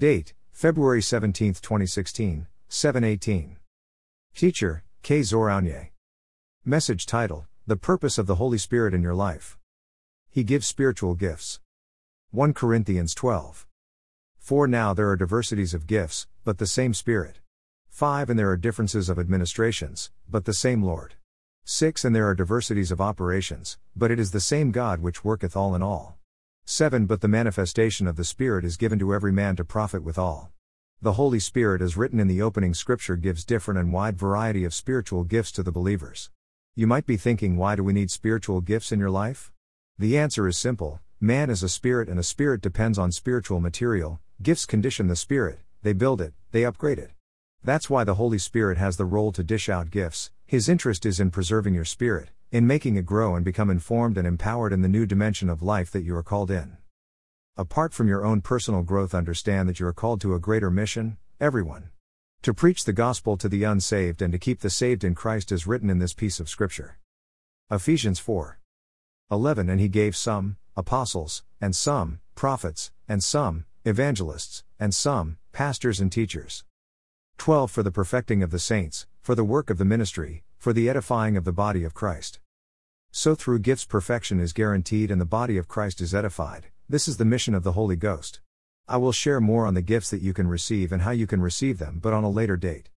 Date February 17, 2016, 718. Teacher K. Zoraunye. Message title The Purpose of the Holy Spirit in Your Life. He gives spiritual gifts. 1 Corinthians 12. For now there are diversities of gifts, but the same Spirit. 5 And there are differences of administrations, but the same Lord. 6 And there are diversities of operations, but it is the same God which worketh all in all. 7 But the manifestation of the Spirit is given to every man to profit withal. The Holy Spirit, as written in the opening scripture, gives different and wide variety of spiritual gifts to the believers. You might be thinking, why do we need spiritual gifts in your life? The answer is simple man is a spirit, and a spirit depends on spiritual material. Gifts condition the spirit, they build it, they upgrade it. That's why the Holy Spirit has the role to dish out gifts. His interest is in preserving your spirit, in making it grow and become informed and empowered in the new dimension of life that you are called in. Apart from your own personal growth, understand that you are called to a greater mission, everyone. To preach the gospel to the unsaved and to keep the saved in Christ is written in this piece of scripture. Ephesians 4 11 And he gave some, apostles, and some, prophets, and some, evangelists, and some, pastors and teachers. 12 For the perfecting of the saints, for the work of the ministry, for the edifying of the body of Christ. So through gifts perfection is guaranteed and the body of Christ is edified. This is the mission of the Holy Ghost. I will share more on the gifts that you can receive and how you can receive them, but on a later date.